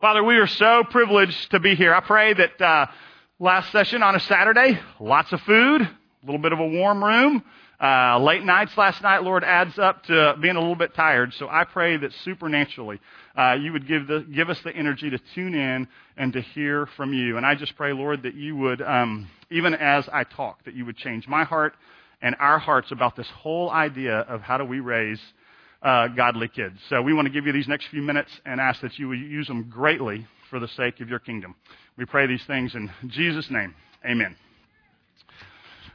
Father, we are so privileged to be here. I pray that uh, last session on a Saturday, lots of food, a little bit of a warm room, uh, late nights last night, Lord, adds up to being a little bit tired. So I pray that supernaturally uh, you would give, the, give us the energy to tune in and to hear from you. And I just pray, Lord, that you would, um, even as I talk, that you would change my heart and our hearts about this whole idea of how do we raise uh, godly kids. So we want to give you these next few minutes and ask that you will use them greatly for the sake of your kingdom. We pray these things in Jesus' name. Amen.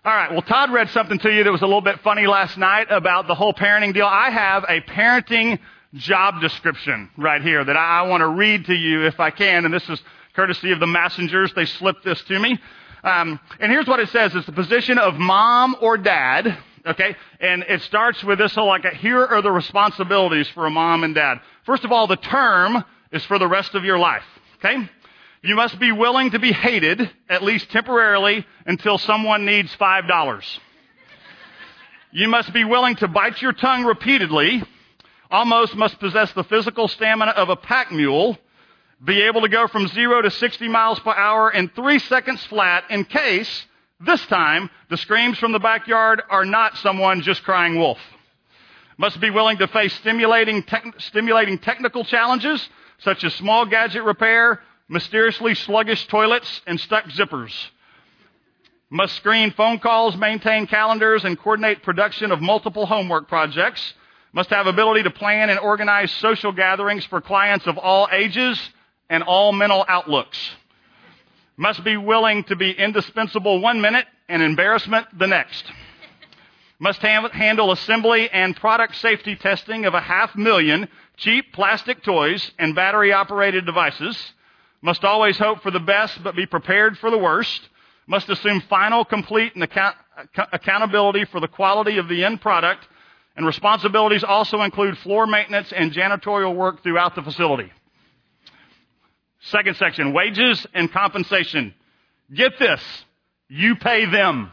All right. Well, Todd read something to you that was a little bit funny last night about the whole parenting deal. I have a parenting job description right here that I want to read to you if I can. And this is courtesy of the messengers. They slipped this to me. Um, and here's what it says. It's the position of mom or dad okay? And it starts with this whole like, here are the responsibilities for a mom and dad. First of all, the term is for the rest of your life, okay? You must be willing to be hated, at least temporarily, until someone needs five dollars. You must be willing to bite your tongue repeatedly, almost must possess the physical stamina of a pack mule, be able to go from zero to 60 miles per hour in three seconds flat in case this time, the screams from the backyard are not someone just crying wolf. Must be willing to face stimulating, te- stimulating technical challenges, such as small gadget repair, mysteriously sluggish toilets, and stuck zippers. Must screen phone calls, maintain calendars, and coordinate production of multiple homework projects. Must have ability to plan and organize social gatherings for clients of all ages and all mental outlooks must be willing to be indispensable one minute and embarrassment the next. must ha- handle assembly and product safety testing of a half million cheap plastic toys and battery operated devices. Must always hope for the best but be prepared for the worst. Must assume final, complete, and account- accountability for the quality of the end product. And responsibilities also include floor maintenance and janitorial work throughout the facility. Second section, wages and compensation. Get this. You pay them.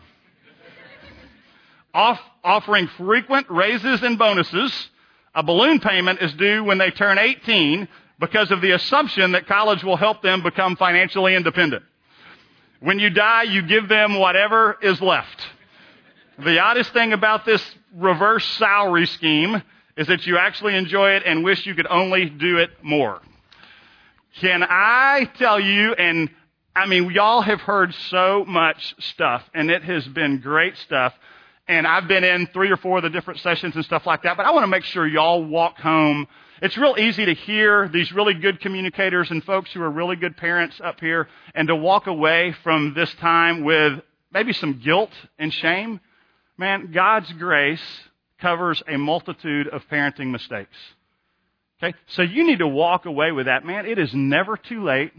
Off, offering frequent raises and bonuses. A balloon payment is due when they turn 18 because of the assumption that college will help them become financially independent. When you die, you give them whatever is left. The oddest thing about this reverse salary scheme is that you actually enjoy it and wish you could only do it more. Can I tell you, and I mean, y'all have heard so much stuff, and it has been great stuff. And I've been in three or four of the different sessions and stuff like that, but I want to make sure y'all walk home. It's real easy to hear these really good communicators and folks who are really good parents up here and to walk away from this time with maybe some guilt and shame. Man, God's grace covers a multitude of parenting mistakes. Okay? So you need to walk away with that. Man, it is never too late.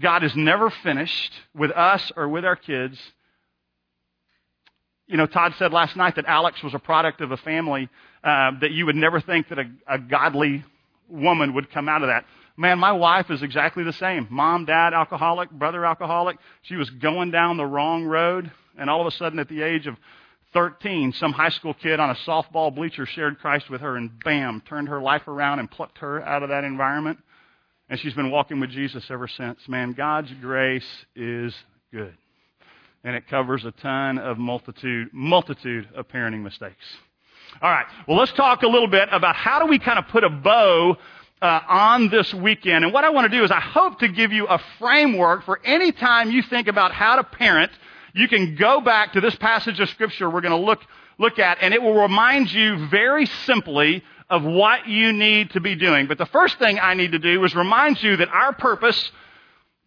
God is never finished with us or with our kids. You know, Todd said last night that Alex was a product of a family uh, that you would never think that a, a godly woman would come out of that. Man, my wife is exactly the same. Mom, dad, alcoholic, brother, alcoholic. She was going down the wrong road, and all of a sudden, at the age of 13, some high school kid on a softball bleacher shared Christ with her and bam, turned her life around and plucked her out of that environment. And she's been walking with Jesus ever since. Man, God's grace is good. And it covers a ton of multitude, multitude of parenting mistakes. All right. Well, let's talk a little bit about how do we kind of put a bow uh, on this weekend. And what I want to do is I hope to give you a framework for any time you think about how to parent you can go back to this passage of scripture we're going to look, look at, and it will remind you very simply of what you need to be doing. But the first thing I need to do is remind you that our purpose,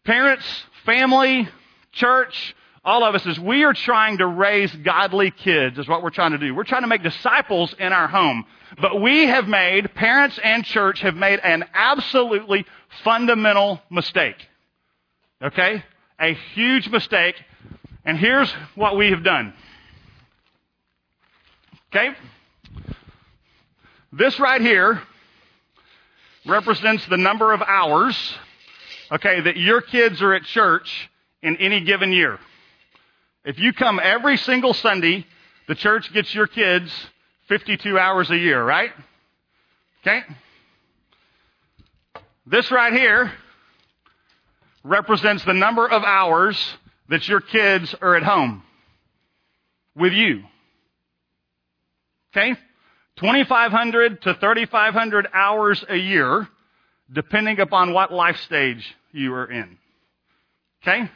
parents, family, church, all of us is we are trying to raise godly kids is what we're trying to do. We're trying to make disciples in our home. But we have made, parents and church have made an absolutely fundamental mistake. Okay? A huge mistake and here's what we have done. Okay? This right here represents the number of hours, okay, that your kids are at church in any given year. If you come every single Sunday, the church gets your kids 52 hours a year, right? Okay? This right here represents the number of hours that your kids are at home with you. Okay? 2,500 to 3,500 hours a year, depending upon what life stage you are in. Okay?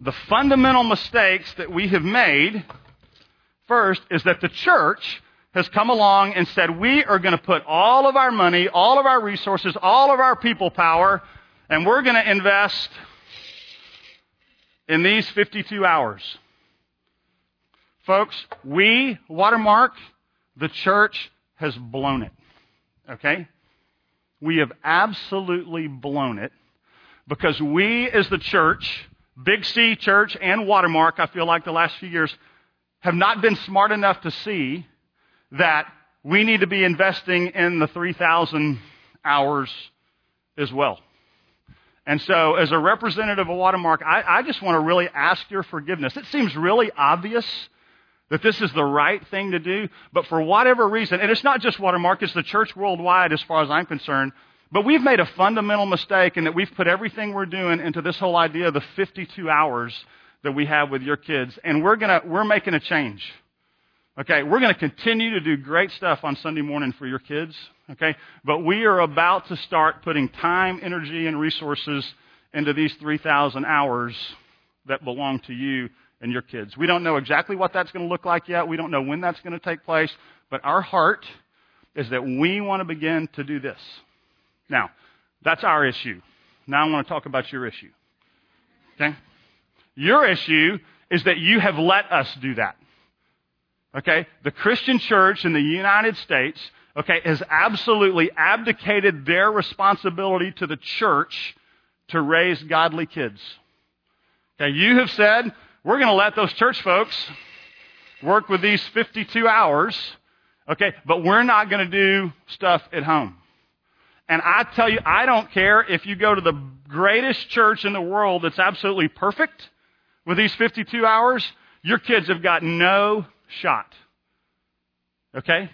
The fundamental mistakes that we have made, first, is that the church has come along and said, we are going to put all of our money, all of our resources, all of our people power, and we're going to invest in these 52 hours. Folks, we, Watermark, the church has blown it. Okay? We have absolutely blown it because we as the church, Big C Church and Watermark, I feel like the last few years, have not been smart enough to see that we need to be investing in the 3,000 hours as well. And so, as a representative of Watermark, I, I just want to really ask your forgiveness. It seems really obvious that this is the right thing to do, but for whatever reason, and it's not just Watermark, it's the church worldwide as far as I'm concerned, but we've made a fundamental mistake in that we've put everything we're doing into this whole idea of the 52 hours that we have with your kids, and we're gonna, we're making a change. Okay, we're going to continue to do great stuff on Sunday morning for your kids. Okay, but we are about to start putting time, energy, and resources into these 3,000 hours that belong to you and your kids. We don't know exactly what that's going to look like yet. We don't know when that's going to take place. But our heart is that we want to begin to do this. Now, that's our issue. Now I want to talk about your issue. Okay? Your issue is that you have let us do that. Okay? The Christian church in the United States, okay, has absolutely abdicated their responsibility to the church to raise godly kids. Okay, you have said, we're going to let those church folks work with these 52 hours, okay, but we're not going to do stuff at home. And I tell you, I don't care if you go to the greatest church in the world that's absolutely perfect with these 52 hours, your kids have got no shot. Okay?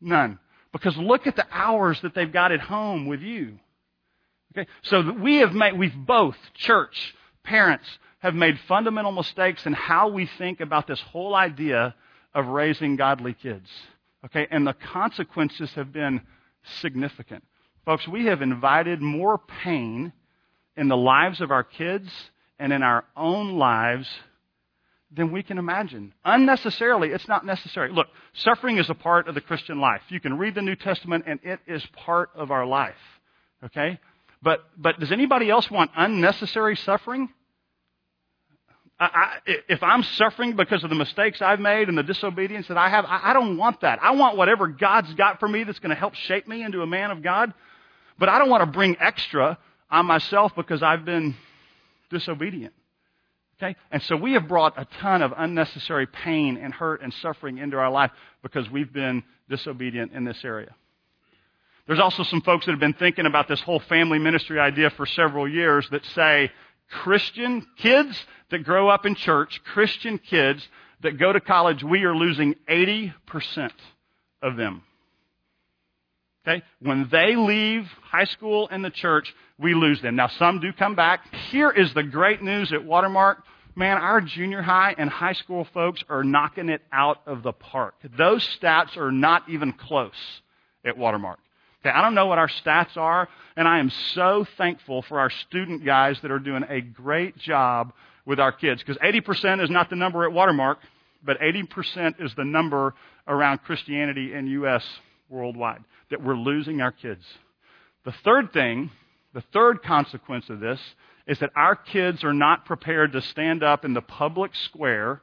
None. Because look at the hours that they've got at home with you. Okay? So we have made, we've both, church, parents, have made fundamental mistakes in how we think about this whole idea of raising godly kids. Okay? And the consequences have been significant. Folks, we have invited more pain in the lives of our kids and in our own lives than we can imagine. Unnecessarily, it's not necessary. Look, suffering is a part of the Christian life. You can read the New Testament and it is part of our life. Okay? But, but does anybody else want unnecessary suffering? I, I, if I'm suffering because of the mistakes I've made and the disobedience that I have, I, I don't want that. I want whatever God's got for me that's going to help shape me into a man of God. But I don't want to bring extra on myself because I've been disobedient. Okay? And so we have brought a ton of unnecessary pain and hurt and suffering into our life because we've been disobedient in this area. There's also some folks that have been thinking about this whole family ministry idea for several years that say Christian kids that grow up in church, Christian kids that go to college, we are losing 80% of them. Okay? When they leave high school and the church, we lose them. Now, some do come back. Here is the great news at Watermark. Man, our junior high and high school folks are knocking it out of the park. Those stats are not even close at Watermark. Okay, I don't know what our stats are, and I am so thankful for our student guys that are doing a great job with our kids. Because 80% is not the number at Watermark, but 80% is the number around Christianity in U.S. worldwide, that we're losing our kids. The third thing the third consequence of this is that our kids are not prepared to stand up in the public square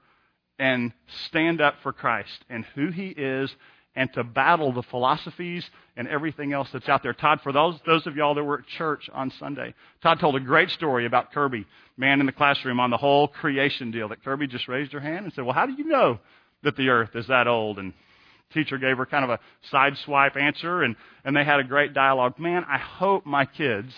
and stand up for Christ and who he is and to battle the philosophies and everything else that's out there. Todd, for those, those of y'all that were at church on Sunday, Todd told a great story about Kirby, man in the classroom, on the whole creation deal. That Kirby just raised her hand and said, Well, how do you know that the earth is that old? And teacher gave her kind of a side swipe answer, and, and they had a great dialogue. Man, I hope my kids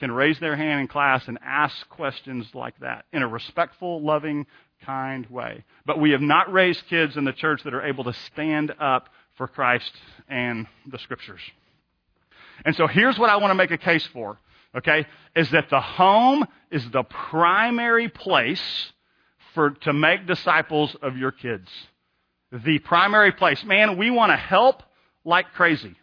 can raise their hand in class and ask questions like that in a respectful, loving, kind way. But we have not raised kids in the church that are able to stand up for Christ and the Scriptures. And so here's what I want to make a case for okay, is that the home is the primary place for, to make disciples of your kids. The primary place. Man, we want to help like crazy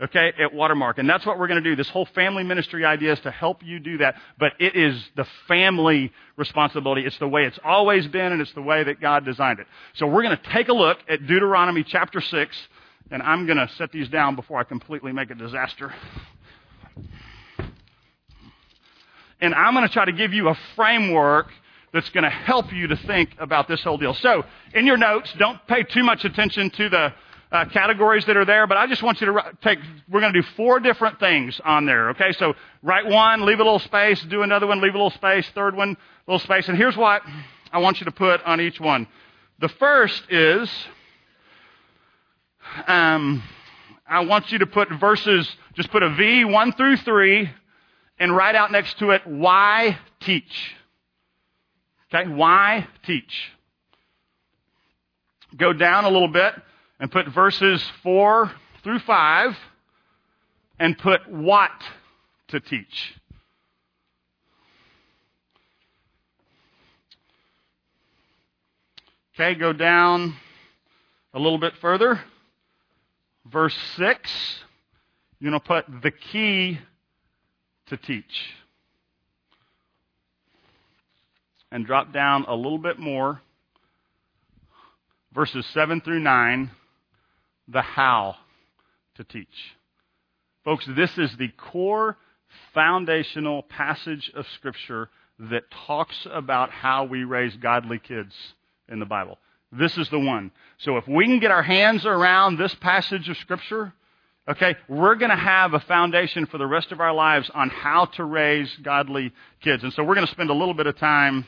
okay, at Watermark. And that's what we're going to do. This whole family ministry idea is to help you do that. But it is the family responsibility. It's the way it's always been, and it's the way that God designed it. So we're going to take a look at Deuteronomy chapter 6, and I'm going to set these down before I completely make a disaster. And I'm going to try to give you a framework that's going to help you to think about this whole deal. So, in your notes, don't pay too much attention to the uh, categories that are there, but I just want you to take, we're going to do four different things on there, okay? So write one, leave a little space, do another one, leave a little space, third one, little space. And here's what I want you to put on each one. The first is, um, I want you to put verses, just put a V, one through three, and write out next to it, why teach. Okay, why teach? Go down a little bit and put verses 4 through 5 and put what to teach. Okay, go down a little bit further. Verse 6, you're going to put the key to teach. And drop down a little bit more. Verses 7 through 9 the how to teach. Folks, this is the core foundational passage of Scripture that talks about how we raise godly kids in the Bible. This is the one. So if we can get our hands around this passage of Scripture, okay, we're going to have a foundation for the rest of our lives on how to raise godly kids. And so we're going to spend a little bit of time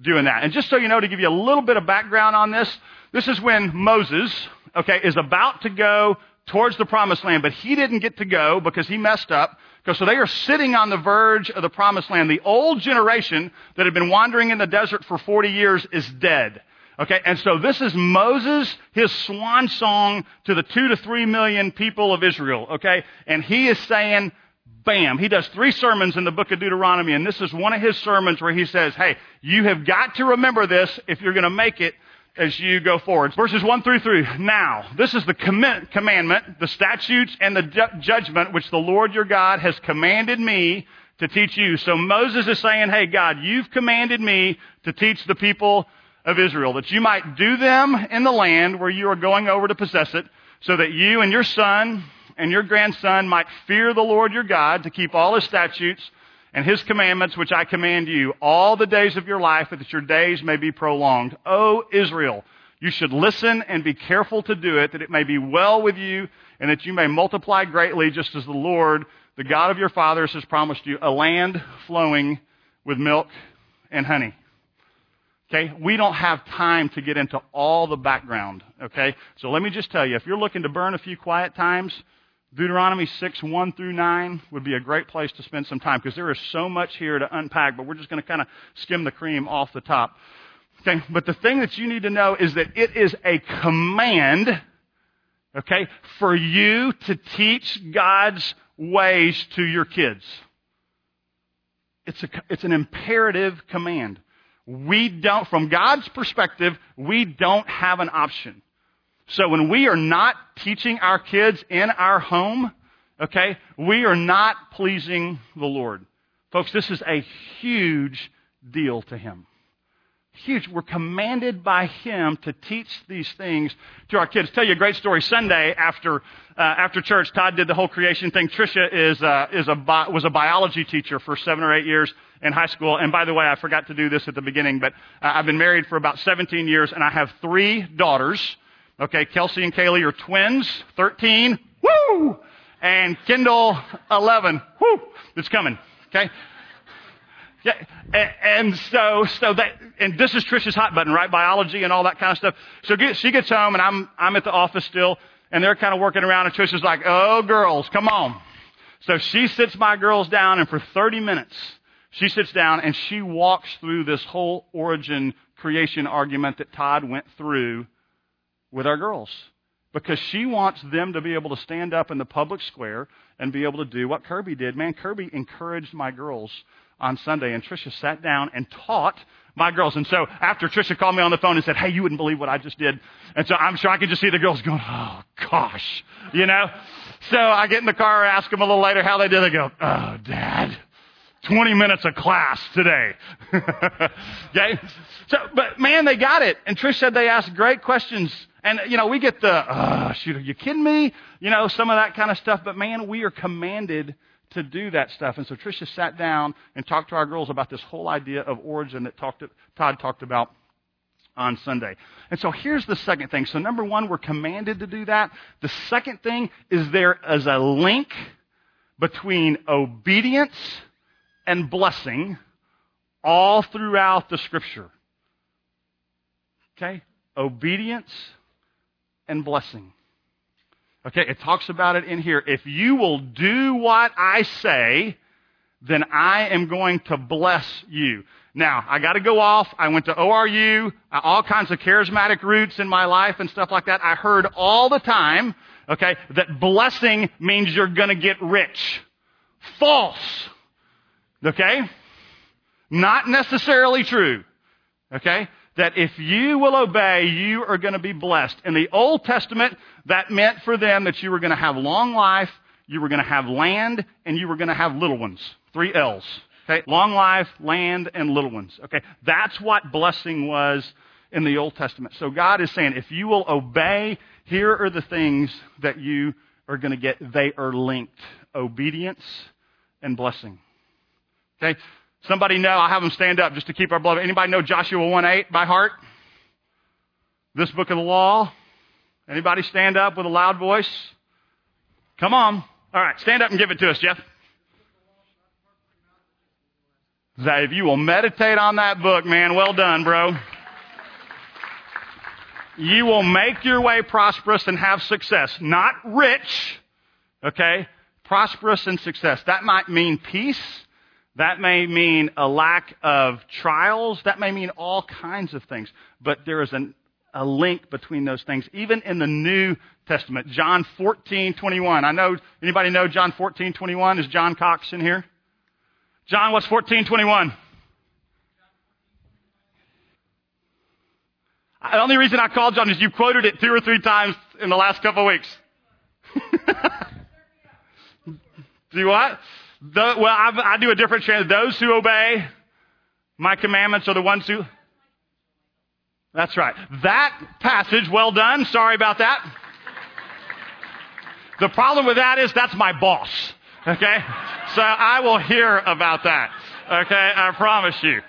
doing that. And just so you know, to give you a little bit of background on this, this is when Moses, okay, is about to go towards the promised land, but he didn't get to go because he messed up. So they are sitting on the verge of the promised land. The old generation that had been wandering in the desert for 40 years is dead. Okay, and so this is Moses, his swan song to the two to three million people of Israel. Okay, and he is saying, bam, he does three sermons in the book of Deuteronomy, and this is one of his sermons where he says, hey, you have got to remember this if you're going to make it as you go forward. Verses 1 through 3. Now, this is the commandment, the statutes, and the ju- judgment which the Lord your God has commanded me to teach you. So Moses is saying, hey, God, you've commanded me to teach the people of Israel, that you might do them in the land where you are going over to possess it, so that you and your son and your grandson might fear the Lord your God to keep all his statutes and his commandments which I command you all the days of your life, that your days may be prolonged. O Israel, you should listen and be careful to do it, that it may be well with you, and that you may multiply greatly, just as the Lord, the God of your fathers, has promised you, a land flowing with milk and honey. Okay? We don't have time to get into all the background. Okay? So let me just tell you, if you're looking to burn a few quiet times, Deuteronomy 6, 1 through 9 would be a great place to spend some time because there is so much here to unpack, but we're just going to kind of skim the cream off the top. Okay, but the thing that you need to know is that it is a command, okay, for you to teach God's ways to your kids. It's, a, it's an imperative command. We don't, from God's perspective, we don't have an option. So when we are not teaching our kids in our home, okay, we are not pleasing the Lord. Folks, this is a huge deal to Him. Huge. We're commanded by Him to teach these things to our kids. Tell you a great story. Sunday after uh, after church, Todd did the whole creation thing. Trisha is uh, is a bi- was a biology teacher for seven or eight years in high school. And by the way, I forgot to do this at the beginning, but uh, I've been married for about 17 years, and I have three daughters. Okay, Kelsey and Kaylee are twins, 13, woo! And Kendall, 11, woo! It's coming, okay? Yeah, and so, so that, and this is Trisha's hot button, right? Biology and all that kind of stuff. So get, she gets home and I'm, I'm at the office still and they're kind of working around and Trisha's like, oh girls, come on. So she sits my girls down and for 30 minutes, she sits down and she walks through this whole origin creation argument that Todd went through with our girls because she wants them to be able to stand up in the public square and be able to do what Kirby did. Man, Kirby encouraged my girls on Sunday, and Trisha sat down and taught my girls. And so after Trisha called me on the phone and said, Hey, you wouldn't believe what I just did. And so I'm sure I could just see the girls going, Oh gosh, you know? So I get in the car, ask them a little later how they did. They go, Oh, dad. 20 minutes of class today. okay? So, but man, they got it. And Trish said they asked great questions. And, you know, we get the, oh, shoot, are you kidding me? You know, some of that kind of stuff. But man, we are commanded to do that stuff. And so Tricia sat down and talked to our girls about this whole idea of origin that talked, Todd talked about on Sunday. And so here's the second thing. So number one, we're commanded to do that. The second thing is there is a link between obedience and blessing all throughout the scripture. Okay? Obedience and blessing. Okay, it talks about it in here. If you will do what I say, then I am going to bless you. Now, I gotta go off. I went to ORU, uh, all kinds of charismatic roots in my life and stuff like that. I heard all the time, okay, that blessing means you're gonna get rich. False. Okay? Not necessarily true. Okay? That if you will obey, you are going to be blessed. In the Old Testament, that meant for them that you were going to have long life, you were going to have land, and you were going to have little ones. Three L's. Okay? Long life, land, and little ones. Okay? That's what blessing was in the Old Testament. So God is saying, if you will obey, here are the things that you are going to get. They are linked. Obedience and blessing. Okay? Somebody know, I'll have them stand up just to keep our blood. Anybody know Joshua 1 8 by heart? This book of the law? Anybody stand up with a loud voice? Come on. All right, stand up and give it to us, Jeff. If you will meditate on that book, man, well done, bro. You will make your way prosperous and have success. Not rich, okay? Prosperous and success. That might mean peace. That may mean a lack of trials. That may mean all kinds of things. But there is an, a link between those things, even in the New Testament. John 14, 21. I know, anybody know John 14, 21? Is John Cox in here? John, what's 14, 21? The only reason I called John is you quoted it two or three times in the last couple of weeks. do what? The, well, I, I do a different translation. Those who obey my commandments are the ones who. That's right. That passage, well done. Sorry about that. The problem with that is that's my boss. Okay? So I will hear about that. Okay? I promise you.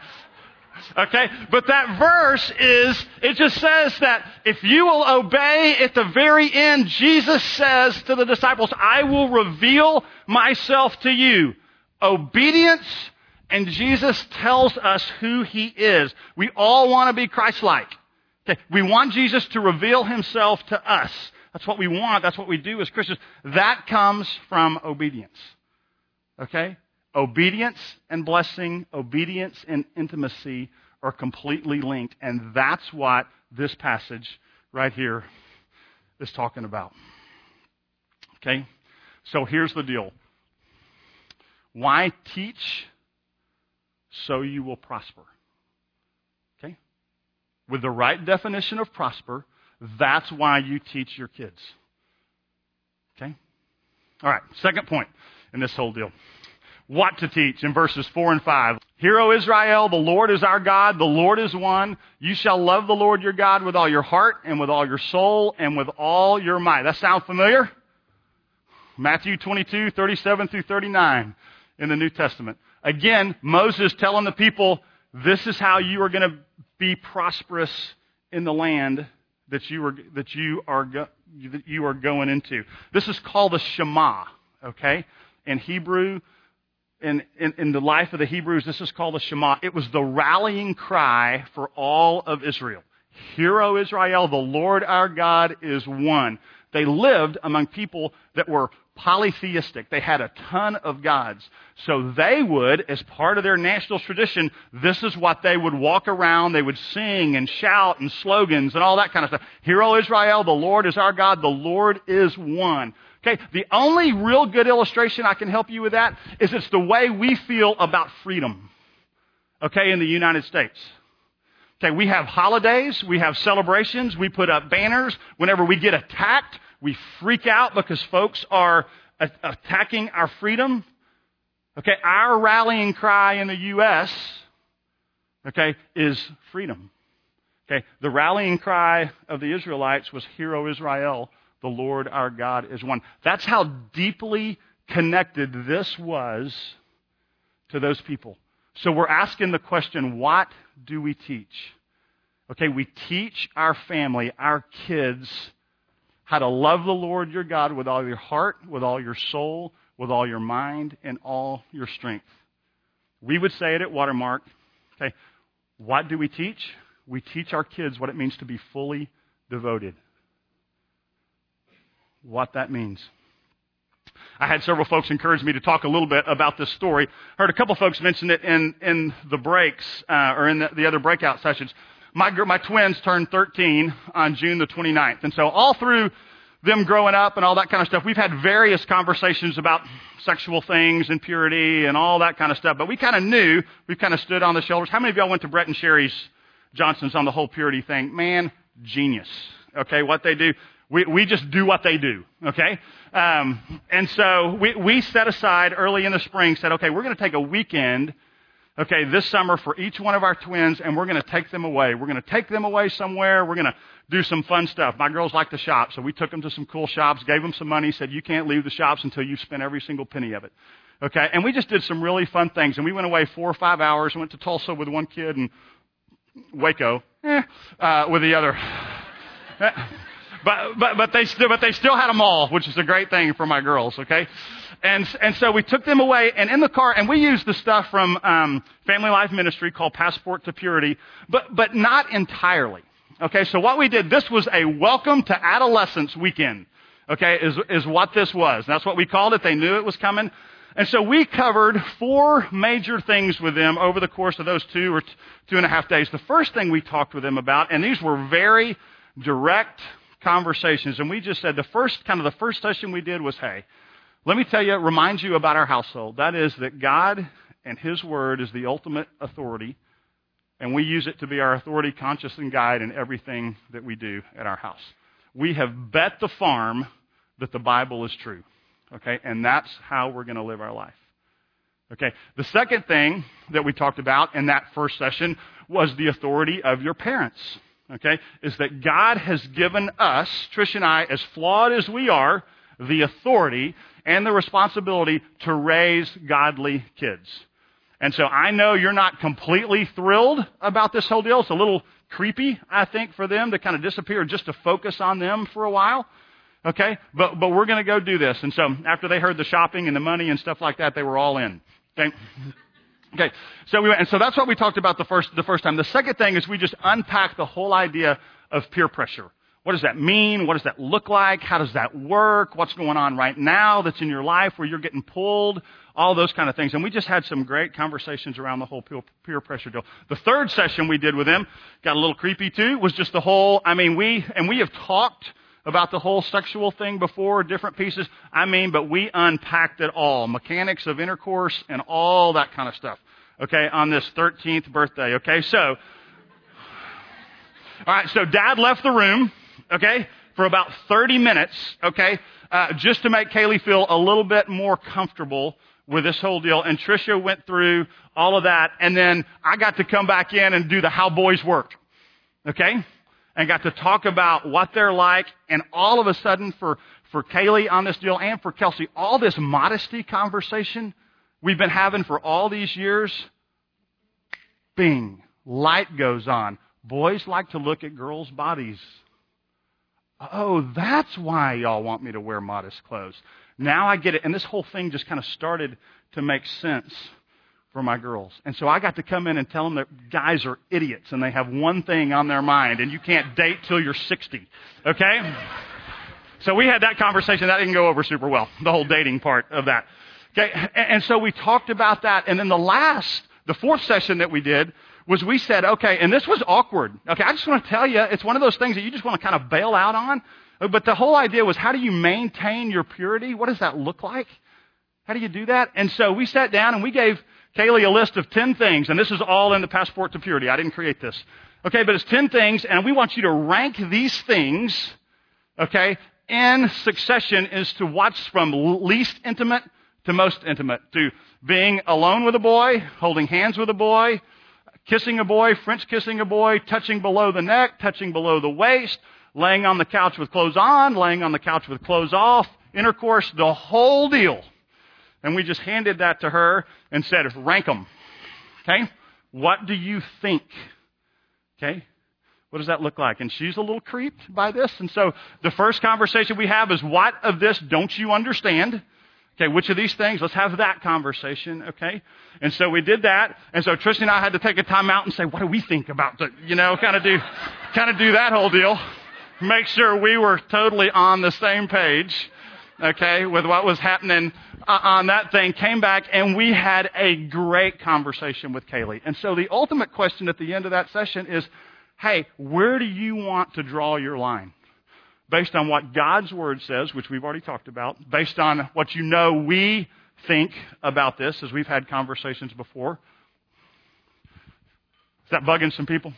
Okay? But that verse is, it just says that if you will obey at the very end, Jesus says to the disciples, I will reveal myself to you. Obedience, and Jesus tells us who he is. We all want to be Christ-like. Okay? We want Jesus to reveal himself to us. That's what we want. That's what we do as Christians. That comes from obedience. Okay? Obedience and blessing, obedience and intimacy are completely linked. And that's what this passage right here is talking about. Okay? So here's the deal. Why teach? So you will prosper. Okay? With the right definition of prosper, that's why you teach your kids. Okay? All right, second point in this whole deal what to teach in verses 4 and 5. Hear, O Israel, the Lord is our God, the Lord is one. You shall love the Lord your God with all your heart and with all your soul and with all your might. That sound familiar? Matthew 22, 37 through 39 in the New Testament. Again, Moses telling the people, this is how you are going to be prosperous in the land that you are, that you are, that you are going into. This is called the Shema, okay? In Hebrew, in, in, in, the life of the Hebrews, this is called the Shema. It was the rallying cry for all of Israel. Hear, O Israel, the Lord our God is one. They lived among people that were polytheistic. They had a ton of gods. So they would, as part of their national tradition, this is what they would walk around. They would sing and shout and slogans and all that kind of stuff. Hear, O Israel, the Lord is our God. The Lord is one. Okay, the only real good illustration I can help you with that is it's the way we feel about freedom. Okay, in the United States. Okay, we have holidays, we have celebrations, we put up banners. Whenever we get attacked, we freak out because folks are a- attacking our freedom. Okay, our rallying cry in the U.S., okay, is freedom. Okay, the rallying cry of the Israelites was, Hero Israel, the Lord our God is one. That's how deeply connected this was to those people. So we're asking the question, what do we teach? Okay, we teach our family, our kids, how to love the Lord your God with all your heart, with all your soul, with all your mind, and all your strength. We would say it at Watermark. Okay, what do we teach? We teach our kids what it means to be fully devoted. What that means. I had several folks encourage me to talk a little bit about this story. Heard a couple folks mention it in, in the breaks uh, or in the, the other breakout sessions. My, my twins turned 13 on June the 29th. And so all through them growing up and all that kind of stuff, we've had various conversations about sexual things and purity and all that kind of stuff. But we kind of knew, we kind of stood on the shoulders. How many of y'all went to Brett and Sherry's Johnson's on the whole purity thing? Man, genius. Okay, what they do. We, we just do what they do, okay? Um, and so we, we set aside early in the spring, said, okay, we're going to take a weekend, okay, this summer for each one of our twins, and we're going to take them away. We're going to take them away somewhere. We're going to do some fun stuff. My girls like to shop, so we took them to some cool shops, gave them some money, said, you can't leave the shops until you've spent every single penny of it. Okay, and we just did some really fun things, and we went away four or five hours, went to Tulsa with one kid, and Waco eh, uh, with the other. But, but, but, they still, but they still had them all, which is a great thing for my girls, okay? And, and so we took them away, and in the car, and we used the stuff from um, Family Life Ministry called Passport to Purity, but, but not entirely. Okay, so what we did, this was a welcome to adolescence weekend, okay, is, is what this was. That's what we called it. They knew it was coming. And so we covered four major things with them over the course of those two or two and a half days. The first thing we talked with them about, and these were very direct, conversations. And we just said the first, kind of the first session we did was, hey, let me tell you, remind you about our household. That is that God and His Word is the ultimate authority. And we use it to be our authority, conscious, and guide in everything that we do at our house. We have bet the farm that the Bible is true. Okay? And that's how we're going to live our life. Okay. The second thing that we talked about in that first session was the authority of your parents okay, is that God has given us, Trish and I, as flawed as we are, the authority and the responsibility to raise godly kids. And so I know you're not completely thrilled about this whole deal. It's a little creepy, I think, for them to kind of disappear just to focus on them for a while. Okay? But, but we're going to go do this. And so after they heard the shopping and the money and stuff like that, they were all in. Okay? Okay, so we went, and so that's what we talked about the first, the first time. The second thing is we just unpack the whole idea of peer pressure. What does that mean? What does that look like? How does that work? What's going on right now that's in your life where you're getting pulled? All those kind of things. And we just had some great conversations around the whole peer pressure deal. The third session we did with them got a little creepy too, was just the whole, I mean, we, and we have talked about the whole sexual thing before, different pieces. I mean, but we unpacked it all. Mechanics of intercourse and all that kind of stuff. Okay, on this 13th birthday. Okay, so, alright, so dad left the room, okay, for about 30 minutes, okay, uh, just to make Kaylee feel a little bit more comfortable with this whole deal. And Tricia went through all of that, and then I got to come back in and do the how boys work. Okay? And got to talk about what they're like. And all of a sudden, for, for Kaylee on this deal and for Kelsey, all this modesty conversation we've been having for all these years, bing, light goes on. Boys like to look at girls' bodies. Oh, that's why y'all want me to wear modest clothes. Now I get it. And this whole thing just kind of started to make sense for my girls. And so I got to come in and tell them that guys are idiots and they have one thing on their mind and you can't date till you're 60. Okay? So we had that conversation. That didn't go over super well, the whole dating part of that. Okay? And so we talked about that. And then the last, the fourth session that we did was we said, okay, and this was awkward. Okay, I just want to tell you, it's one of those things that you just want to kind of bail out on But the whole idea was how do you maintain your purity? What does that look like? How do you do that? And so we sat down and we gave Kaylee a list of 10 things, and this is all in the Passport to Purity. I didn't create this. Okay, but it's 10 things, and we want you to rank these things, okay, in succession is to watch from least intimate to most intimate, to being alone with a boy, holding hands with a boy, kissing a boy, French kissing a boy, touching below the neck, touching below the waist, laying on the couch with clothes on, laying on the couch with clothes off, intercourse, the whole deal. And we just handed that to her and said, rank them. Okay? What do you think? Okay? What does that look like? And she's a little creeped by this. And so the first conversation we have is, what of this don't you understand? Okay, which of these things? Let's have that conversation, okay? And so we did that. And so Trisha and I had to take a time out and say, what do we think about the, you know, kind of do, kind of do that whole deal. Make sure we were totally on the same page, okay, with what was happening Uh, on that thing. Came back and we had a great conversation with Kaylee. And so the ultimate question at the end of that session is, hey, where do you want to draw your line? Based on what God's Word says, which we've already talked about, based on what you know we think about this, as we've had conversations before. Is that bugging some people?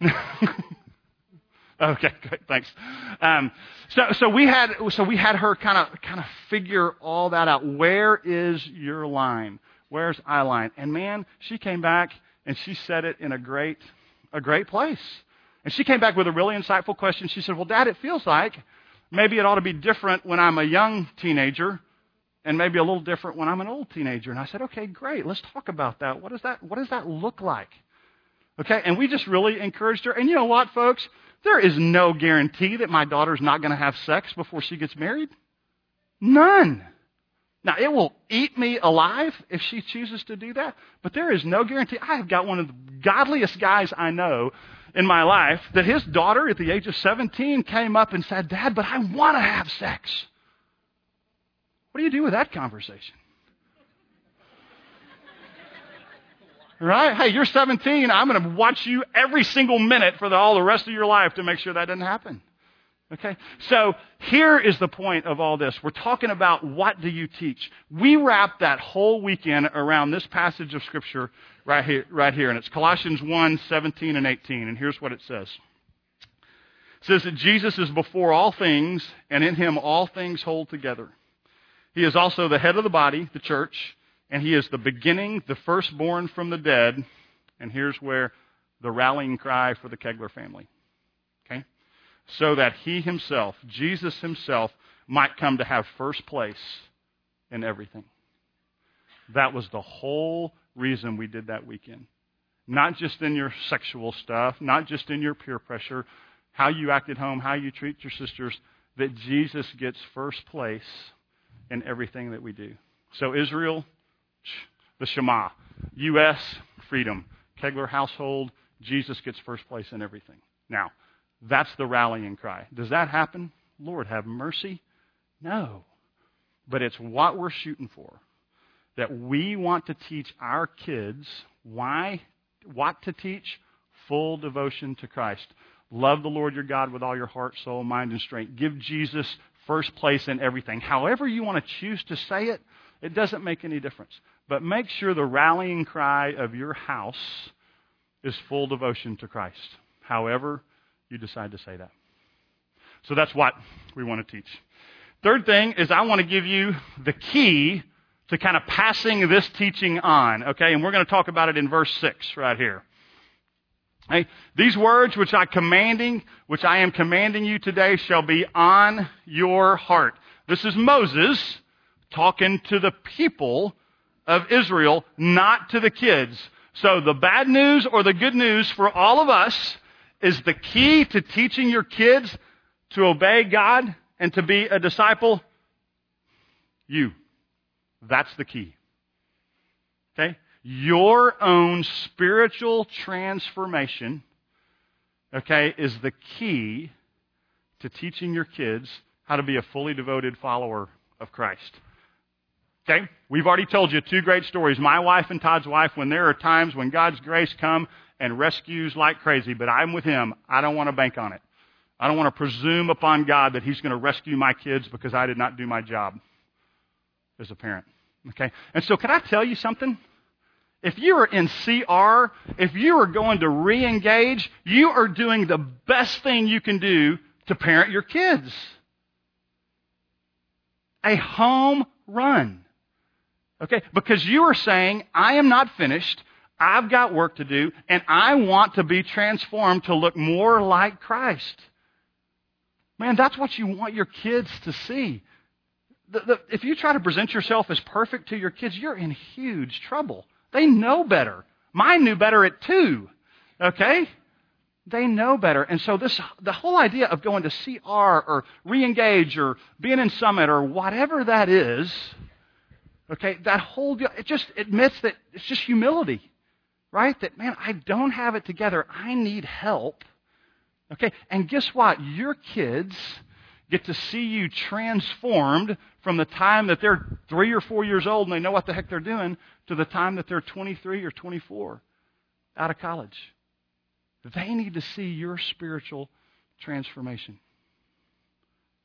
okay, great, thanks. Um, so, so we had, so we had her kind of, kind of figure all that out. Where is your line? Where's I line? And man, she came back and she said it in a great a great place. And she came back with a really insightful question. She said, Well, Dad, it feels like maybe it ought to be different when I'm a young teenager and maybe a little different when I'm an old teenager. And I said, Okay, great. Let's talk about that. What does that, what does that look like? Okay, and we just really encouraged her. And you know what, folks? There is no guarantee that my daughter's not going to have sex before she gets married. None. Now, it will eat me alive if she chooses to do that, but there is no guarantee. I have got one of the godliest guys I know in my life that his daughter at the age of 17 came up and said, Dad, but I want to have sex. What do you do with that conversation? Right? Hey, you're 17. I'm going to watch you every single minute for the, all the rest of your life to make sure that doesn't happen. Okay? So here is the point of all this. We're talking about what do you teach. We wrap that whole weekend around this passage of Scripture right here, right here. And it's Colossians 1, 17 and 18. And here's what it says. It says that Jesus is before all things, and in him all things hold together. He is also the head of the body, the church, and he is the beginning, the firstborn from the dead. And here's where the rallying cry for the Kegler family Okay? so that he himself, Jesus himself, might come to have first place in everything. That was the whole reason we did that weekend. Not just in your sexual stuff, not just in your peer pressure, how you act at home, how you treat your sisters, that Jesus gets first place in everything that we do. So Israel, the Shema. U.S., freedom. Kegler household, Jesus gets first place in everything. Now, that's the rallying cry. Does that happen? Lord, have mercy? No. But it's what we're shooting for. That we want to teach our kids why, what to teach? Full devotion to Christ. Love the Lord your God with all your heart, soul, mind, and strength. Give Jesus first place in everything. However you want to choose to say it, it doesn't make any difference. But make sure the rallying cry of your house is full devotion to Christ. However you decide to say that. So that's what we want to teach. Third thing is I want to give you the key to kind of passing this teaching on, okay? And we're going to talk about it in verse 6 right here. Okay? These words which I commanding, which I am commanding you today shall be on your heart. This is Moses talking to the people of Israel, not to the kids. So the bad news or the good news for all of us is the key to teaching your kids to obey God and to be a disciple? You. That's the key. Okay? Your own spiritual transformation, okay, is the key to teaching your kids how to be a fully devoted follower of Christ. Okay? We've already told you two great stories. My wife and Todd's wife, when there are times when God's grace come and rescues like crazy, but I'm with him. I don't want to bank on it. I don't want to presume upon God that He's going to rescue my kids because I did not do my job as a parent. Okay? And so, can I tell you something? If you are in CR, if you are going to re engage, you are doing the best thing you can do to parent your kids. A home run. Okay? Because you are saying, I am not finished. I've got work to do, and I want to be transformed to look more like Christ. Man, that's what you want your kids to see. The, the, if you try to present yourself as perfect to your kids, you're in huge trouble. They know better. Mine knew better at two. Okay? They know better. And so this, the whole idea of going to CR or re-engage or being in Summit or whatever that is, okay, that whole deal, it just admits that it's just humility, right? That, man, I don't have it together. I need help. Okay, and guess what? Your kids get to see you transformed from the time that they're three or four years old and they know what the heck they're doing to the time that they're 23 or 24 out of college. They need to see your spiritual transformation.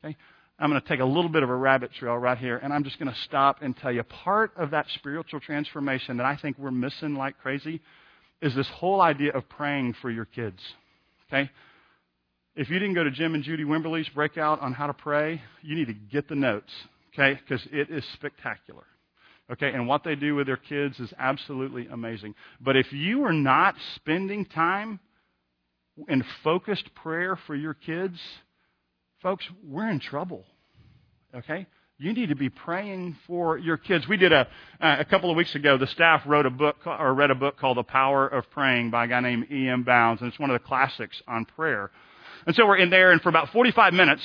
Okay? I'm going to take a little bit of a rabbit trail right here, and I'm just going to stop and tell you part of that spiritual transformation that I think we're missing like crazy is this whole idea of praying for your kids. Okay? If you didn't go to Jim and Judy Wimberly's breakout on how to pray, you need to get the notes, okay? Because it is spectacular. Okay, and what they do with their kids is absolutely amazing. But if you are not spending time in focused prayer for your kids, folks, we're in trouble. Okay? You need to be praying for your kids. We did a uh, a couple of weeks ago. The staff wrote a book or read a book called The Power of Praying by a guy named E.M. Bounds, and it's one of the classics on prayer. And so we're in there, and for about 45 minutes,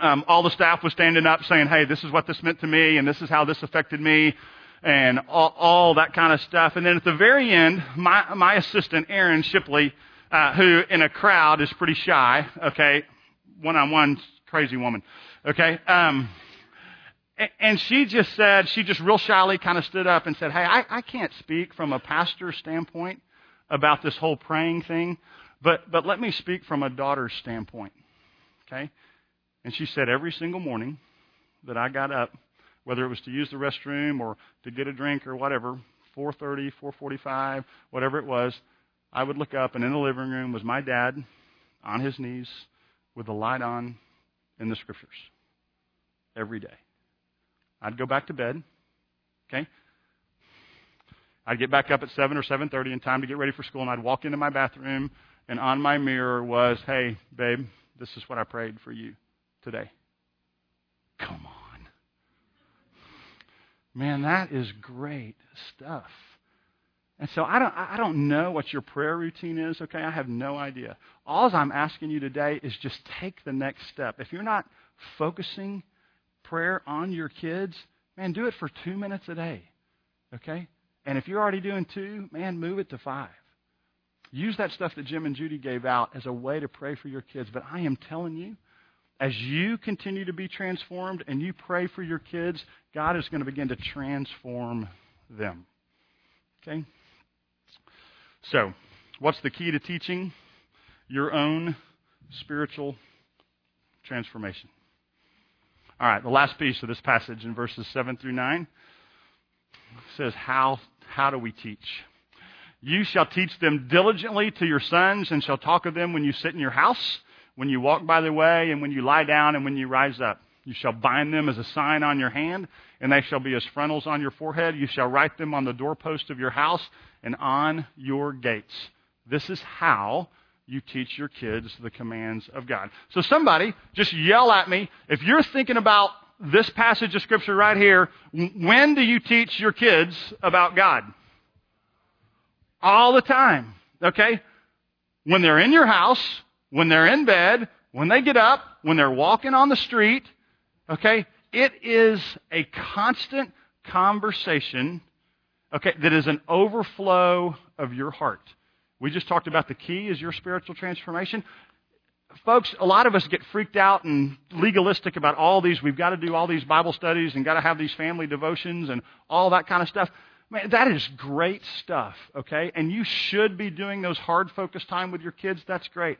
um, all the staff was standing up saying, "Hey, this is what this meant to me, and this is how this affected me." And all, all that kind of stuff. And then at the very end, my, my assistant, Erin Shipley, uh, who in a crowd is pretty shy, okay, one on one, crazy woman, okay, um, and she just said, she just real shyly kind of stood up and said, Hey, I, I can't speak from a pastor's standpoint about this whole praying thing, but, but let me speak from a daughter's standpoint. Okay? And she said, Every single morning that I got up, whether it was to use the restroom or to get a drink or whatever, 4:30, 4:45, whatever it was, I would look up, and in the living room was my dad on his knees with the light on in the scriptures every day. I'd go back to bed. Okay? I'd get back up at 7 or 7:30 in time to get ready for school and I'd walk into my bathroom and on my mirror was, "Hey, babe, this is what I prayed for you today." Come on. Man, that is great stuff. And so I don't, I don't know what your prayer routine is, okay? I have no idea. All I'm asking you today is just take the next step. If you're not focusing prayer on your kids, man, do it for two minutes a day. Okay? And if you're already doing two, man, move it to five. Use that stuff that Jim and Judy gave out as a way to pray for your kids. But I am telling you, as you continue to be transformed and you pray for your kids, God is going to begin to transform them. Okay? So, what's the key to teaching? Your own spiritual transformation. All right, the last piece of this passage in verses 7 through 9 says, How, how do we teach? You shall teach them diligently to your sons, and shall talk of them when you sit in your house, when you walk by the way, and when you lie down, and when you rise up. You shall bind them as a sign on your hand, and they shall be as frontals on your forehead. You shall write them on the doorpost of your house and on your gates. This is how you teach your kids the commands of God. So somebody just yell at me if you're thinking about this passage of scripture right here, when do you teach your kids about God? All the time. Okay? When they're in your house, when they're in bed, when they get up, when they're walking on the street. Okay? It is a constant conversation, okay, that is an overflow of your heart. We just talked about the key is your spiritual transformation. Folks, a lot of us get freaked out and legalistic about all these. We've got to do all these Bible studies and got to have these family devotions and all that kind of stuff. Man, that is great stuff, okay? And you should be doing those hard focus time with your kids. That's great.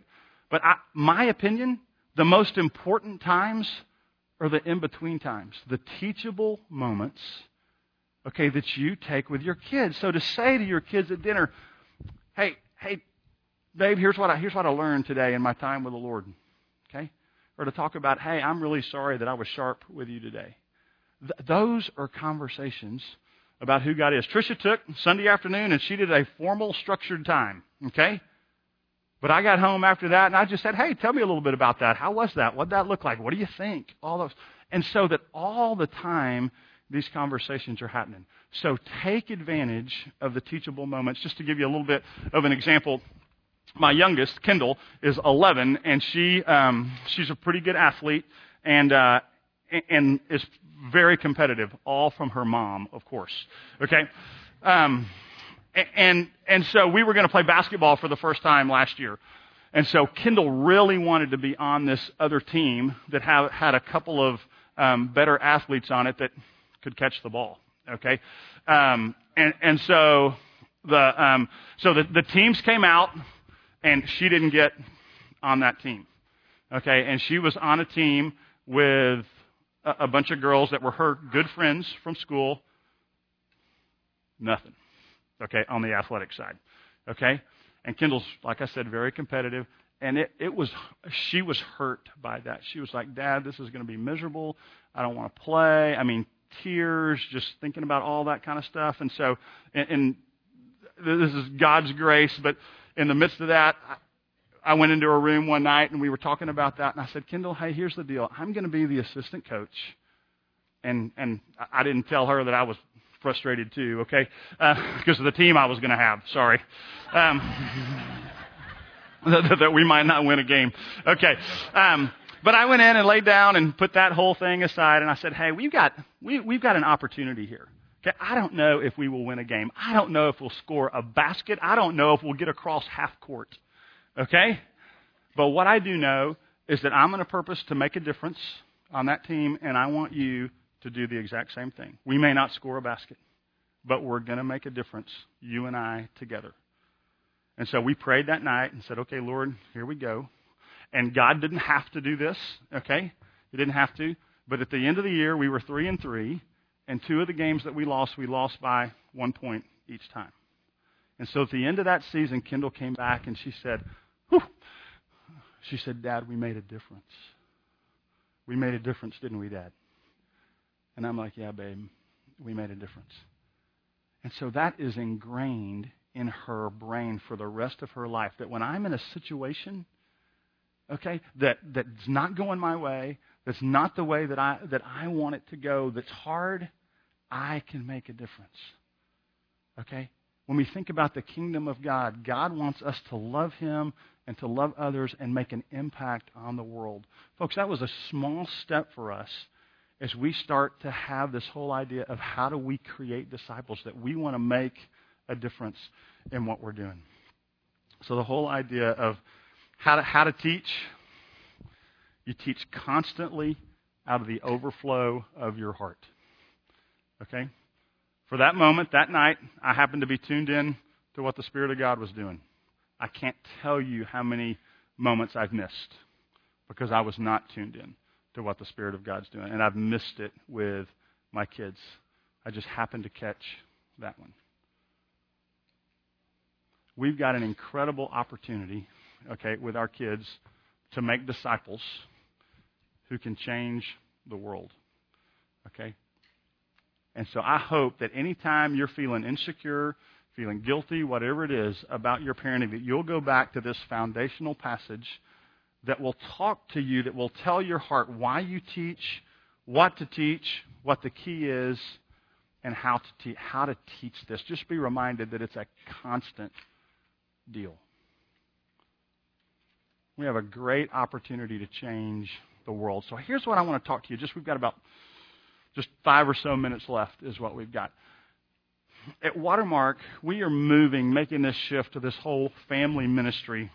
But I, my opinion, the most important times are the in between times, the teachable moments, okay, that you take with your kids. So to say to your kids at dinner, hey, hey, babe, here's what I, here's what I learned today in my time with the Lord, okay? Or to talk about, hey, I'm really sorry that I was sharp with you today. Th- those are conversations about who God is. Trisha took Sunday afternoon and she did a formal, structured time, okay? But I got home after that and I just said, hey, tell me a little bit about that. How was that? What did that look like? What do you think? All those. And so that all the time these conversations are happening. So take advantage of the teachable moments. Just to give you a little bit of an example, my youngest, Kendall, is 11, and she um, she's a pretty good athlete, and uh, and is very competitive. All from her mom, of course. Okay. Um, and and so we were going to play basketball for the first time last year. And so Kendall really wanted to be on this other team that have, had a couple of um, better athletes on it that could catch the ball. Okay, um, and and so the um, so the, the teams came out, and she didn't get on that team. Okay, and she was on a team with a, a bunch of girls that were her good friends from school. Nothing okay, on the athletic side. Okay? And Kendall's, like I said, very competitive. And it, it was, she was hurt by that. She was like, Dad, this is going to be miserable. I don't want to play. I mean, tears, just thinking about all that kind of stuff. And so, and, and this is God's grace, but in the midst of that, I went into her room one night and we were talking about that. And I said, Kendall, hey, here's the deal. I'm going to be the assistant coach. And, and I didn't tell her that I was frustrated too, okay? Because uh, of the team I was going to have. Sorry. Um, that, we might not win a game. Okay. Um, but I went in and laid down and put that whole thing aside, and I said, "Hey, we've got we, we've got an opportunity here. Okay, I don't know if we will win a game. I don't know if we'll score a basket. I don't know if we'll get across half court. Okay, but what I do know is that I'm going to purpose to make a difference on that team, and I want you to do the exact same thing. We may not score a basket, but we're going to make a difference, you and I together. And so we prayed that night and said, okay, Lord, here we go. And God didn't have to do this, okay? He didn't have to. But at the end of the year, we were three and three, and two of the games that we lost, we lost by one point each time. And so at the end of that season, Kendall came back and she said, Whew. She said, Dad, we made a difference. We made a difference, didn't we, Dad? And I'm like, yeah, babe, we made a difference. And so that is ingrained in her brain for the rest of her life that when I'm in a situation, okay, that, that's not going my way, that's not the way that I, that I want it to go, that's hard, I can make a difference. Okay? When we think about the kingdom of God, God wants us to love Him and to love others and make an impact on the world. Folks, that was a small step for us as we start to have this whole idea of how do we create disciples, that we want to make a difference in what we're doing. So the whole idea of how to, how to teach, you teach constantly out of the overflow of your heart. Okay? For that moment, that night, I happened to be tuned in to what the Spirit of God was doing. I can't tell you how many moments I've missed because I was not tuned in to what the Spirit of God's doing. And I've missed it with my kids. I just happened to catch that one. We've got an incredible opportunity, okay, with our kids to make disciples who can change the world. Okay? And so I hope that anytime you're feeling insecure, feeling guilty, whatever it is about your parenting, that you'll go back to this foundational passage that will talk to you, that will tell your heart why you teach, what to teach, what the key is, and how to, te- how to teach this. Just be reminded that it's a constant deal. We have a great opportunity to change the world. So here's what I want to talk to you. Just we've got about just five or so minutes left is what we've got. At Watermark, we are moving, making this shift to this whole family ministry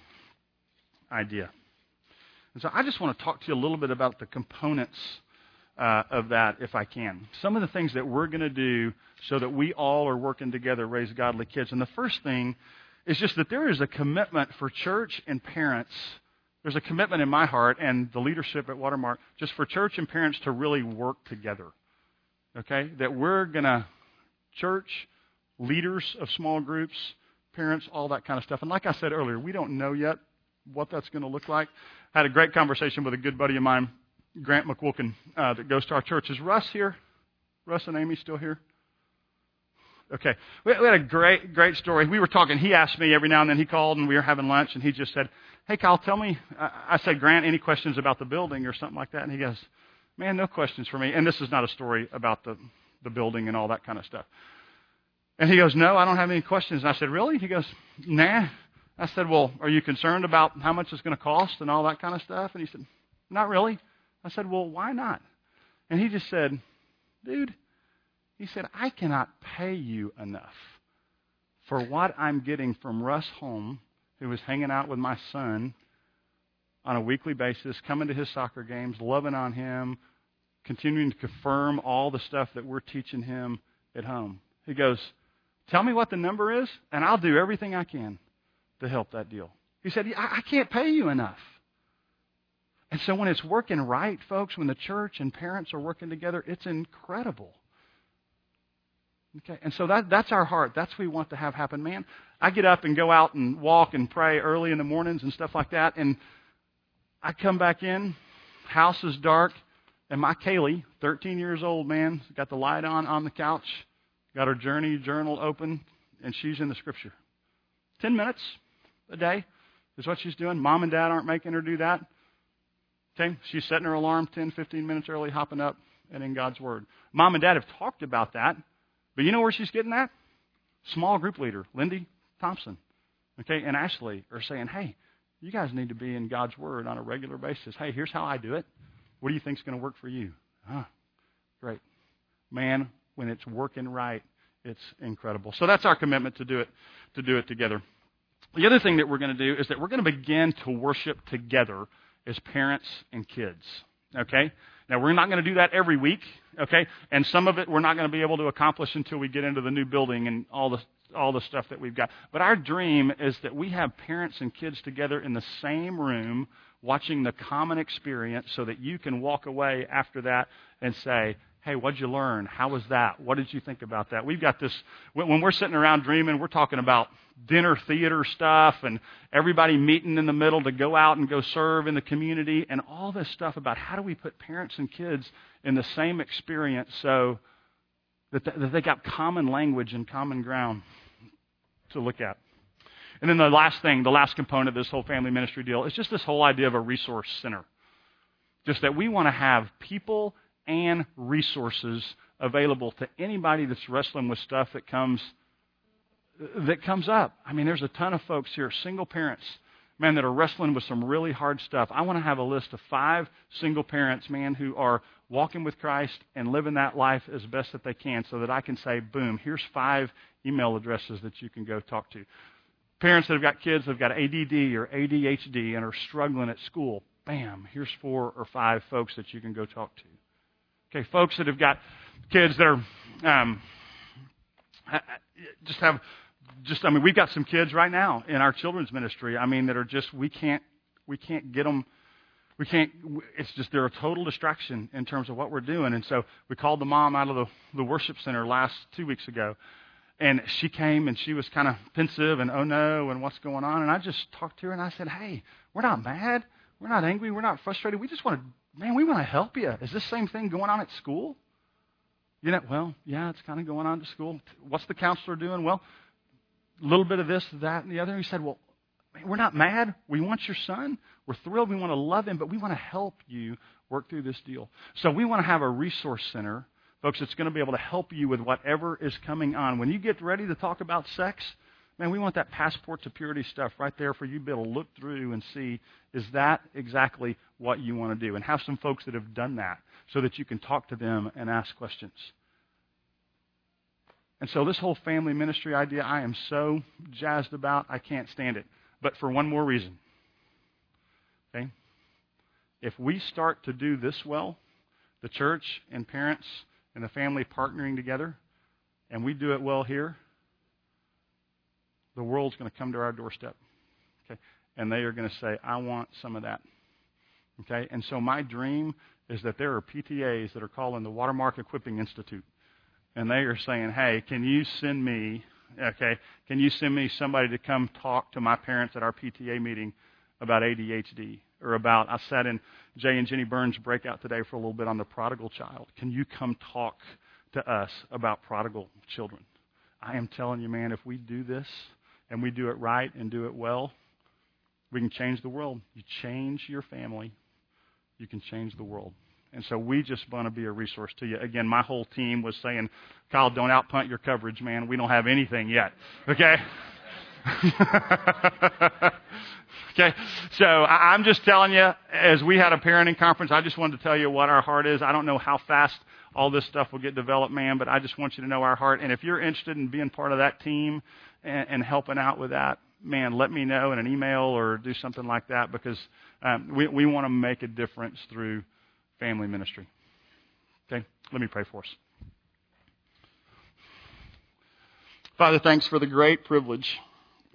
idea. And so I just want to talk to you a little bit about the components uh, of that, if I can. Some of the things that we're going to do so that we all are working together raise godly kids. And the first thing is just that there is a commitment for church and parents there's a commitment in my heart and the leadership at Watermark just for church and parents to really work together. Okay? That we're going to, church, leaders of small groups, parents, all that kind of stuff. And like I said earlier, we don't know yet what that's going to look like. I had a great conversation with a good buddy of mine, Grant McWilkin, uh, that goes to our church. Is Russ here? Russ and Amy still here? Okay. We had a great, great story. We were talking. He asked me every now and then. He called and we were having lunch and he just said, Hey, Kyle, tell me. I said, Grant, any questions about the building or something like that? And he goes, Man, no questions for me. And this is not a story about the, the building and all that kind of stuff. And he goes, No, I don't have any questions. And I said, Really? He goes, Nah. I said, Well, are you concerned about how much it's going to cost and all that kind of stuff? And he said, Not really. I said, Well, why not? And he just said, Dude, he said, I cannot pay you enough for what I'm getting from Russ Holm, who was hanging out with my son on a weekly basis, coming to his soccer games, loving on him, continuing to confirm all the stuff that we're teaching him at home. He goes, Tell me what the number is, and I'll do everything I can to help that deal. He said, I can't pay you enough. And so when it's working right, folks, when the church and parents are working together, it's incredible. Okay, and so that, that's our heart. That's what we want to have happen. Man, I get up and go out and walk and pray early in the mornings and stuff like that, and I come back in, house is dark, and my Kaylee, 13 years old, man, got the light on on the couch, got her journey journal open, and she's in the scripture. 10 minutes a day is what she's doing. Mom and dad aren't making her do that. Okay, she's setting her alarm 10, 15 minutes early, hopping up, and in God's Word. Mom and dad have talked about that but you know where she's getting that? Small group leader, Lindy Thompson, okay, and Ashley are saying, hey, you guys need to be in God's Word on a regular basis. Hey, here's how I do it. What do you think is going to work for you? Huh, great. Man, when it's working right, it's incredible. So that's our commitment to do it, to do it together. The other thing that we're going to do is that we're going to begin to worship together as parents and kids. Okay? Now, we're not going to do that every week, okay? And some of it we're not going to be able to accomplish until we get into the new building and all the all the stuff that we've got. But our dream is that we have parents and kids together in the same room watching the common experience so that you can walk away after that and say, Hey, what'd you learn? How was that? What did you think about that? We've got this, when we're sitting around dreaming, we're talking about dinner theater stuff and everybody meeting in the middle to go out and go serve in the community and all this stuff about how do we put parents and kids in the same experience so that, they got common language and common ground to look at. And then the last thing, the last component of this whole family ministry deal is just this whole idea of a resource center. Just that we want to have people and resources available to anybody that's wrestling with stuff that comes that comes up. I mean, there's a ton of folks here, single parents, man, that are wrestling with some really hard stuff. I want to have a list of five single parents, man, who are walking with Christ and living that life as best that they can so that I can say, boom, here's five email addresses that you can go talk to. Parents that have got kids that have got ADD or ADHD and are struggling at school, bam, here's four or five folks that you can go talk to. Okay, folks that have got kids that are um, just have just I mean we've got some kids right now in our children's ministry. I mean that are just we can't we can't get them. We can't. It's just they're a total distraction in terms of what we're doing. And so we called the mom out of the, the worship center last two weeks ago, and she came and she was kind of pensive and oh no and what's going on. And I just talked to her and I said, hey, we're not mad, we're not angry, we're not frustrated. We just want to man, we want to help you. Is this same thing going on at school? You know, well, yeah, it's kind of going on at school. What's the counselor doing? Well, a little bit of this, that, and the other. He said, well, we're not mad. We want your son. We're thrilled. We want to love him, but we want to help you work through this deal. So we want to have a resource center, folks, that's going to be able to help you with whatever is coming on. When you get ready to talk about sex, Man, we want that passport to purity stuff right there for you to be able to look through and see is that exactly what you want to do? And have some folks that have done that so that you can talk to them and ask questions. And so, this whole family ministry idea, I am so jazzed about, I can't stand it. But for one more reason. Okay? If we start to do this well, the church and parents and the family partnering together, and we do it well here, the world's going to come to our doorstep. Okay? and they are going to say, I want some of that. Okay? And so my dream is that there are PTAs that are calling the Watermark Equipping Institute. And they are saying, hey, can you send me, okay, can you send me somebody to come talk to my parents at our PTA meeting about ADHD? Or about, I sat in Jay and Jenny Burns' breakout today for a little bit on the prodigal child. Can you come talk to us about prodigal children? I am telling you, man, if we do this and we do it right and do it well, we can change the world. You change your family, you can change the world. And so we just want to be a resource to you. Again, my whole team was saying, Kyle, don't outpunt your coverage, man. We don't have anything yet. Okay? okay? So I'm just telling you, as we had a parenting conference, I just wanted to tell you what our heart is. I don't know how fast all this stuff will get developed, man, but I just want you to know our heart. And if you're interested in being part of that team and, and helping out with that, man, let me know in an email or do something like that because um, we, we want to make a difference through family ministry. Okay? Let me pray for us. Father, thanks for the great privilege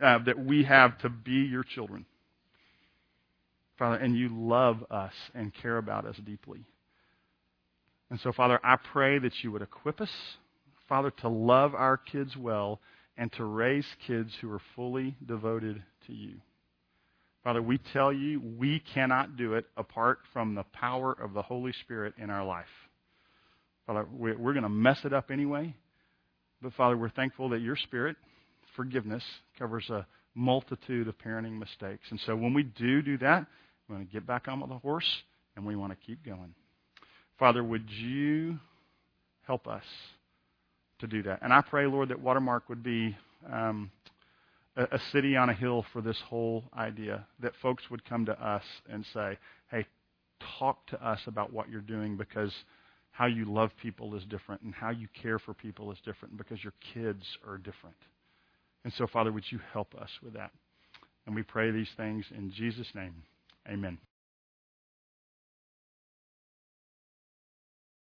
uh, that we have to be your children. Father, and you love us and care about us deeply. And so, Father, I pray that you would equip us, Father, to love our kids well and to raise kids who are fully devoted to you. Father, we tell you we cannot do it apart from the power of the Holy Spirit in our life. Father, we're going to mess it up anyway. But Father, we're thankful that your Spirit, forgiveness, covers a multitude of parenting mistakes. And so when we do do that, we want to get back on with the horse and we want to keep going. Father, would you help us to do that? And I pray, Lord, that Watermark would be um, a, a city on a hill for this whole idea, that folks would come to us and say, hey, talk to us about what you're doing because how you love people is different and how you care for people is different because your kids are different. And so, Father, would you help us with that? And we pray these things in Jesus' name. Amen.